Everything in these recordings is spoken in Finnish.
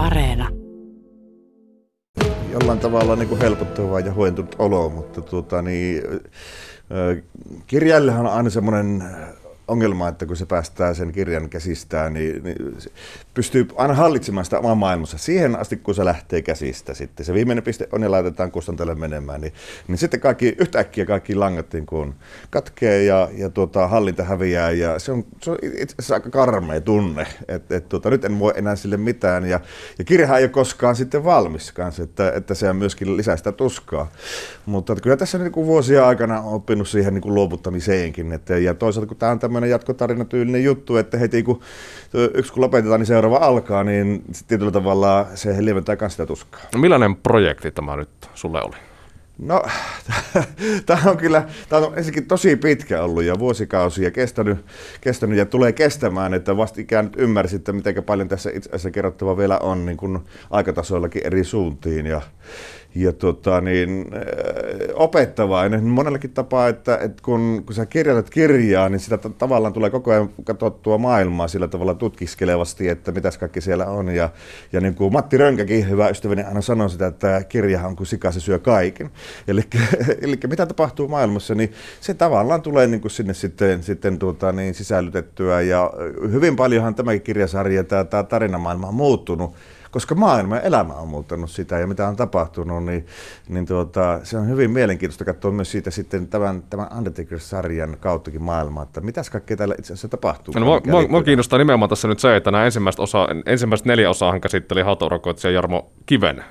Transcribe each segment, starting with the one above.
Areena. Jollain tavalla niin kuin helpottava ja huentunut olo, mutta tuota, niin, kirjailijahan on aina semmoinen ongelma, että kun se päästää sen kirjan käsistään, niin, niin pystyy aina hallitsemaan sitä omaa maailmassa siihen asti, kun se lähtee käsistä sitten. Se viimeinen piste on ja laitetaan kustantajalle menemään, niin, niin sitten kaikki, yhtäkkiä kaikki langat niin kun katkee ja, ja tuota, hallinta häviää ja se on, se on itse asiassa aika karmea tunne, että et, tuota, nyt en voi enää sille mitään ja, ja kirjahan ei ole koskaan sitten valmis kanssa, että, että se myöskin lisää sitä tuskaa. Mutta kyllä tässä niin kuin vuosia aikana on oppinut siihen niin kuin luovuttamiseenkin, että, ja toisaalta kun tämä on tämmöinen jatkotarinatyylinen juttu, että heti kun yksi kun lopetetaan, niin seuraava alkaa, niin tietyllä tavalla se lieventää myös sitä tuskaa. No millainen projekti tämä nyt sulle oli? No, tämä on kyllä, tämä on ensinnäkin tosi pitkä ollut ja vuosikausia kestänyt, kestänyt ja tulee kestämään, että vastikään nyt ymmärsitte, miten paljon tässä itse asiassa kerrottava vielä on niin kuin aikatasoillakin eri suuntiin ja, ja tota, niin, opettavainen monellakin tapaa, että, että kun, kun sä kirjoitat kirjaa, niin sitä tavallaan tulee koko ajan katsottua maailmaa sillä tavalla tutkiskelevasti, että mitäs kaikki siellä on. Ja, ja niin kuin Matti Rönkäkin, hyvä ystäväni, aina sanoo sitä, että kirjahan on kuin sika, se syö kaiken. Eli, eli mitä tapahtuu maailmassa, niin se tavallaan tulee niin kuin sinne sitten, sitten tuota, niin sisällytettyä. Ja hyvin paljonhan tämäkin kirjasarja, tämä, tämä tarinamaailma on muuttunut koska maailma ja elämä on muuttanut sitä ja mitä on tapahtunut, niin, niin tuota, se on hyvin mielenkiintoista katsoa myös siitä sitten tämän, tämän Undertaker-sarjan kauttakin maailmaa, että mitäs kaikkea täällä itse asiassa tapahtuu. No, mua, mua, mua, kiinnostaa nimenomaan tässä nyt se, että nämä ensimmäiset, osa, ensimmäiset neljä osaa käsitteli hautorokoitsija Jarmo Kiven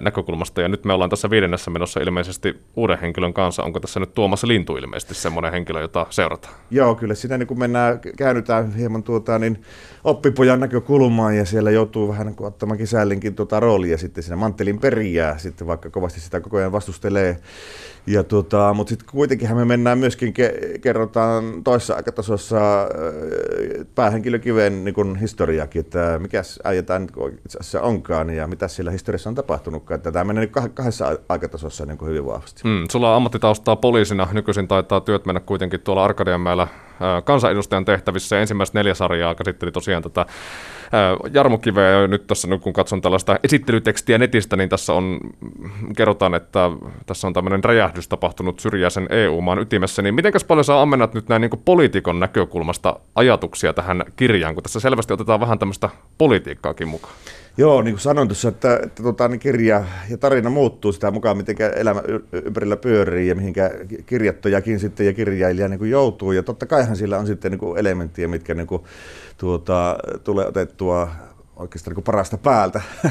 näkökulmasta. Ja nyt me ollaan tässä viidennessä menossa ilmeisesti uuden henkilön kanssa. Onko tässä nyt Tuomas Lintu ilmeisesti semmoinen henkilö, jota seurataan? Joo, kyllä siinä niin kun mennään, käännytään hieman tuota, niin oppipojan näkökulmaan ja siellä joutuu vähän niin ottamaan kisällinkin tuota roolia sitten siinä manttelin perijää, sitten vaikka kovasti sitä koko ajan vastustelee. Ja tuota, mutta sitten kuitenkin me mennään myöskin, ke- kerrotaan toisessa aikatasossa äh, päähenkilökiven niin historiakin, että mikä äijä tämä nyt onkaan ja mitä siellä historiassa on tapahtunutkaan. Että tämä menee niin kahdessa aikatasossa niin kuin hyvin vahvasti. Mm, sulla on ammattitaustaa poliisina, nykyisin taitaa työt mennä kuitenkin tuolla Arkadianmäellä kansanedustajan tehtävissä. Ensimmäistä neljä sarjaa käsitteli tosiaan tätä Jarmo Kiveä. Nyt tässä, kun katson tällaista esittelytekstiä netistä, niin tässä on, kerrotaan, että tässä on tämmöinen räjähdys tapahtunut syrjäisen EU-maan ytimessä. Niin mitenkäs paljon sä ammennat nyt näin niin poliitikon näkökulmasta ajatuksia tähän kirjaan, kun tässä selvästi otetaan vähän tämmöistä politiikkaakin mukaan? Joo, niin kuin sanoin tuossa, että, että tota, niin kirja ja tarina muuttuu sitä mukaan, miten elämä ympärillä pyörii ja mihinkä kirjattojakin sitten ja kirjailija niin kuin joutuu. Ja totta kaihan sillä on sitten niin kuin elementtiä, mitkä niin kuin, tuota, tulee otettua oikeastaan niin parasta päältä.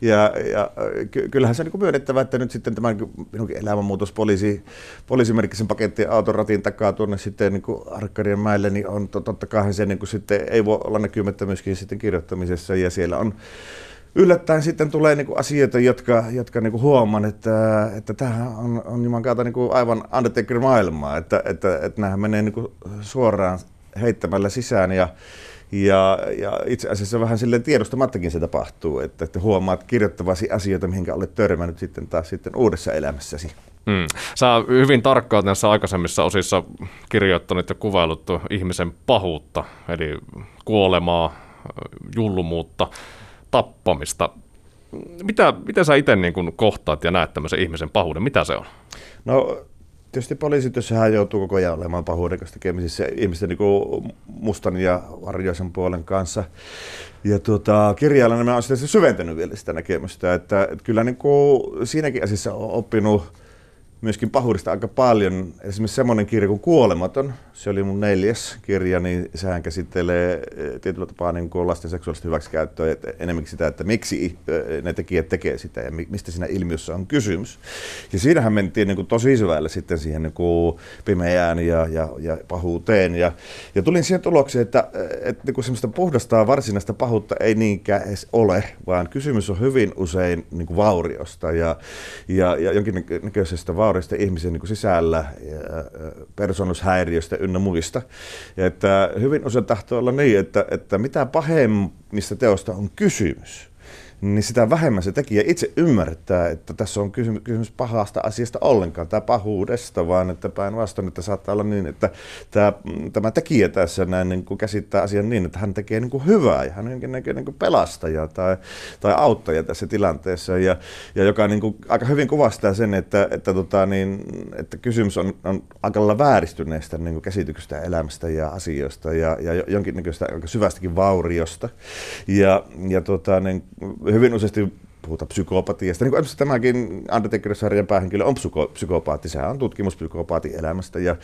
ja, ja ky- kyllähän se on niin myönnettävä, että nyt sitten tämä minunkin elämänmuutos poliisi, poliisimerkkisen paketti autoratin takaa tuonne sitten niin Arkkarien mäelle, niin on totta kai se niin sitten ei voi olla näkymättä myöskin sitten kirjoittamisessa ja siellä on yllättäen sitten tulee niin kuin asioita, jotka, jotka niin kuin huomaan, että, että tämähän on, on juman kautta niin kuin aivan Undertaker-maailmaa, että, että, että nämähän menee niin kuin suoraan heittämällä sisään ja ja, ja itse asiassa vähän silleen tiedostamattakin se tapahtuu, että, että huomaat kirjoittavasi asioita, mihinkä olet törmännyt sitten taas sitten uudessa elämässäsi. Mm. Sä hyvin tarkkaan näissä aikaisemmissa osissa kirjoittanut ja kuvailut ihmisen pahuutta, eli kuolemaa, jullumuutta, tappamista. Mitä, mitä sä itse niin kohtaat ja näet tämmöisen ihmisen pahuuden? Mitä se on? No tietysti poliisityössähän joutuu koko ajan olemaan pahuuden kanssa tekemisissä ihmisten niin mustan ja varjoisen puolen kanssa. Ja tuota, kirjailijana mä sitä syventänyt vielä sitä näkemystä, että, että kyllä niin kuin siinäkin asiassa on oppinut myöskin pahuudesta aika paljon. Esimerkiksi semmoinen kirja kuin Kuolematon, se oli mun neljäs kirja, niin sehän käsittelee eh, tietyllä tapaa niin kuin lasten seksuaalista hyväksikäyttöä, että enemmänkin sitä, että miksi eh, ne tekijät tekee sitä ja mistä siinä ilmiössä on kysymys. Ja siinähän mentiin niin kuin tosi syvälle sitten siihen niin kuin pimeään ja, ja, ja pahuuteen. Ja, ja tulin siihen tulokseen, että, eh, että niin kuin semmoista puhdasta varsinaista pahuutta ei niinkään edes ole, vaan kysymys on hyvin usein niin kuin vauriosta ja, ja, ja jonkinnäköisestä vauriosta vaurioista ihmisen niin sisällä, persoonallisuushäiriöistä ynnä muista. Ja että hyvin usein tahtoo olla niin, että, että mitä pahemmista teosta on kysymys, niin sitä vähemmän se tekijä itse ymmärtää, että tässä on kysymys, kysymys pahasta asiasta ollenkaan, tai pahuudesta, vaan että päinvastoin, että saattaa olla niin, että tämä, tämä tekijä tässä näin niin kuin käsittää asian niin, että hän tekee niin kuin hyvää ja hän on niin kuin pelastaja tai, tai auttaja tässä tilanteessa, ja, ja joka niin kuin aika hyvin kuvastaa sen, että, että, tota, niin, että kysymys on, on aika lailla vääristyneestä niin kuin käsityksestä elämästä ja asioista ja, ja jonkinnäköistä aika syvästäkin vauriosta. Ja, ja tota, niin, hyvin useasti puhutaan psykopatiasta. Niin kuin tämäkin Undertaker-sarjan päähenkilö on psyko, psykopaatti, sehän on tutkimus psykopaatin elämästä. Ja,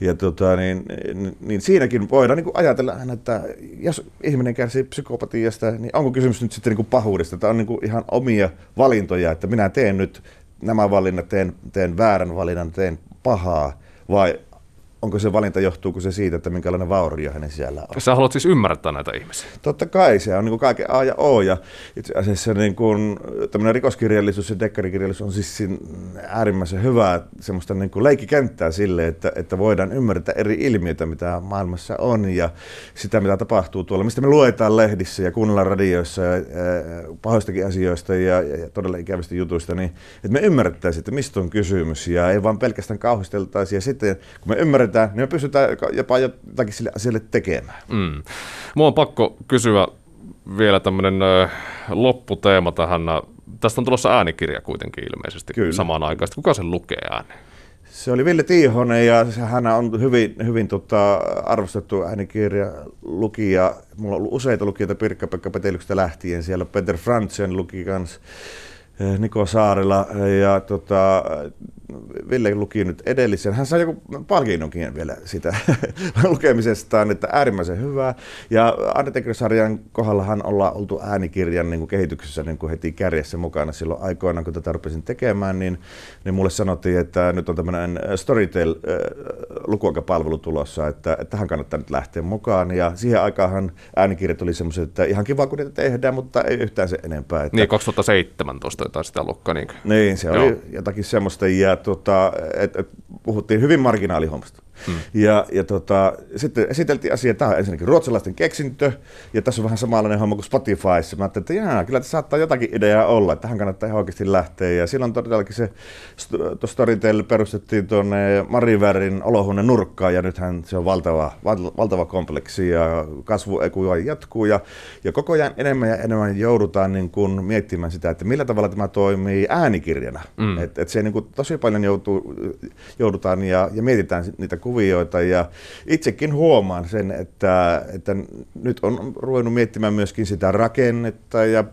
ja tota, niin, niin, niin, siinäkin voidaan niin kuin ajatella että jos ihminen kärsii psykopatiasta, niin onko kysymys nyt sitten niin kuin pahuudesta? Tämä on niin kuin ihan omia valintoja, että minä teen nyt nämä valinnat, teen, teen väärän valinnan, teen pahaa, vai onko se valinta, johtuuko se siitä, että minkälainen vaurio hänen siellä on. Sä haluat siis ymmärtää näitä ihmisiä? Totta kai, se on niin kuin kaiken A ja O, ja itse asiassa niin kuin, tämmöinen rikoskirjallisuus ja dekkarikirjallisuus on siis äärimmäisen hyvää semmoista niin kuin leikkikenttää sille, että, että voidaan ymmärtää eri ilmiöitä, mitä maailmassa on, ja sitä, mitä tapahtuu tuolla, mistä me luetaan lehdissä ja kuunnellaan radioissa ja, ja pahoistakin asioista ja, ja, ja todella ikävistä jutuista, niin että me ymmärrettäisiin, että mistä on kysymys, ja ei vaan pelkästään kauhisteltaisi, ja sitten kun me ymmärretään ymmärretään, niin me pystytään jopa jotakin sille asialle tekemään. Mm. Mua on pakko kysyä vielä tämmöinen lopputeema tähän. Tästä on tulossa äänikirja kuitenkin ilmeisesti Kyllä. samaan aikaan. Kuka sen lukee ääneen? Se oli Ville Tiihonen ja hän on hyvin, hyvin tota, arvostettu äänikirja lukija. Mulla on ollut useita lukijoita Pirkka-Pekka Petelyksestä lähtien. Siellä Peter Frantzen luki kanssa Niko Saarila ja tota, Ville luki nyt edellisen. Hän sai joku palkinnonkin vielä sitä lukemisestaan, että äärimmäisen hyvää. Ja Undertaker-sarjan kohdallahan ollaan oltu äänikirjan niin kuin kehityksessä niin kuin heti kärjessä mukana silloin aikoinaan, kun tätä rupesin tekemään, niin, niin mulle sanottiin, että nyt on tämmöinen Storytel-lukuaikapalvelu tulossa, että, että tähän kannattaa nyt lähteä mukaan. Ja siihen aikaan äänikirjat oli semmoiset, että ihan kiva, kun niitä tehdään, mutta ei yhtään se enempää. Että... Niin, 2017 jotain sitä lukkaa. Niin, niin se Joo. oli jotakin semmoista. Ja tota, et, et, puhuttiin hyvin marginaalihommasta. Hmm. Ja, ja tota, sitten esiteltiin asia, tämä on ensinnäkin ruotsalaisten keksintö, ja tässä on vähän samanlainen homma kuin Spotifyssa. Mä ajattelin, että jaa, kyllä tässä saattaa jotakin ideaa olla, että tähän kannattaa ihan oikeasti lähteä. Ja silloin todellakin se Storytel perustettiin tuonne Marivärin olohuoneen nurkkaan, ja nythän se on valtava, valtava kompleksi, ja kasvu jatkuu, ja, ja koko ajan enemmän ja enemmän joudutaan niin kuin miettimään sitä, että millä tavalla tämä toimii äänikirjana. Mm. Et, et se niin kuin tosi paljon joutuu, joudutaan ja, ja mietitään niitä kuvioita ja itsekin huomaan sen, että, että nyt on ruvennut miettimään myöskin sitä rakennetta ja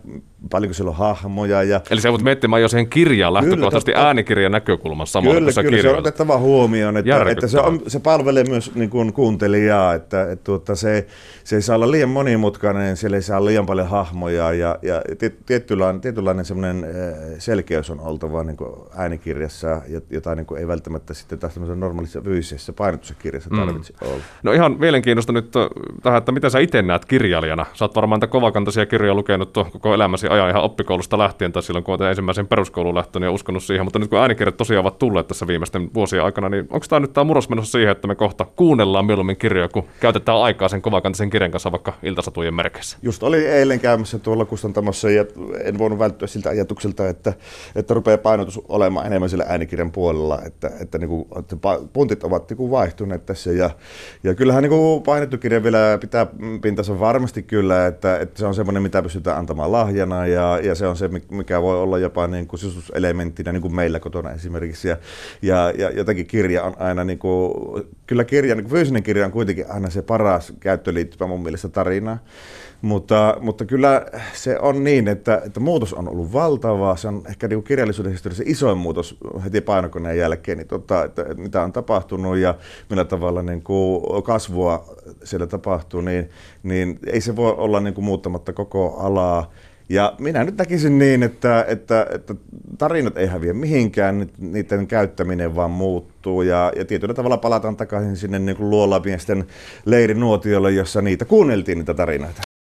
paljonko siellä on hahmoja. Ja... Eli se voit miettimään jo sen kirjan lähtökohtaisesti kyllä, äänikirjan näkökulmassa samalla, Kyllä, kyllä se on otettava huomioon, että, että se, on, se palvelee myös niin kuin kuuntelijaa, että, että, että tuota, se, se ei saa olla liian monimutkainen, siellä ei saa olla liian paljon hahmoja ja, ja tietynlainen, tietynlainen semmoinen eh, selkeys on oltava niin kuin äänikirjassa, jota niin kuin ei välttämättä sitten taas normaalissa fyysisessä painotussa kirjassa tarvitse mm. olla. No ihan mielenkiintoista nyt tähän, että mitä sä itse näet kirjailijana? Sä oot varmaan kovakantaisia kirjoja lukenut koko elämäsi ajan ihan oppikoulusta lähtien tai silloin, kun olet ensimmäisen peruskoulun lähtönyt ja uskonut siihen, mutta nyt kun äänikirjat tosiaan ovat tulleet tässä viimeisten vuosien aikana, niin onko tämä nyt tämä murros menossa siihen, että me kohta kuunnellaan mieluummin kirjoja, kun käytetään aikaa sen kovakantaisen kirjan kanssa vaikka iltasatujen merkeissä? Just oli eilen käymässä tuolla kustantamossa ja en voinut välttyä siltä ajatukselta, että, että rupeaa painotus olemaan enemmän sillä äänikirjan puolella, että, että, niin kuin, että puntit ovat niin kuin vaihtuneet tässä ja, ja kyllähän niin kuin painettu kirja vielä pitää pintansa varmasti kyllä, että, että se on semmoinen, mitä pystytään antamaan lahjana ja, ja se on se, mikä voi olla jopa niin kuin sisustuselementtinä niin kuin meillä kotona esimerkiksi. Ja, ja, ja jotenkin kirja on aina, niin kuin, kyllä kirja, niin kuin fyysinen kirja on kuitenkin aina se paras käyttöliittymä mun mielestä tarinaa. Mutta, mutta kyllä se on niin, että, että muutos on ollut valtava. Se on ehkä niin kirjallisuuden historiassa isoin muutos heti painokoneen jälkeen, niin tota, että, että mitä on tapahtunut ja millä tavalla niin kuin kasvua siellä tapahtuu, niin, niin ei se voi olla niin kuin muuttamatta koko alaa. Ja minä nyt näkisin niin, että, että, että tarinat ei häviä mihinkään, niiden käyttäminen vaan muuttuu ja, ja tietyllä tavalla palataan takaisin sinne niin kuin luolamiesten leirinuotiolle, jossa niitä kuunneltiin niitä tarinoita.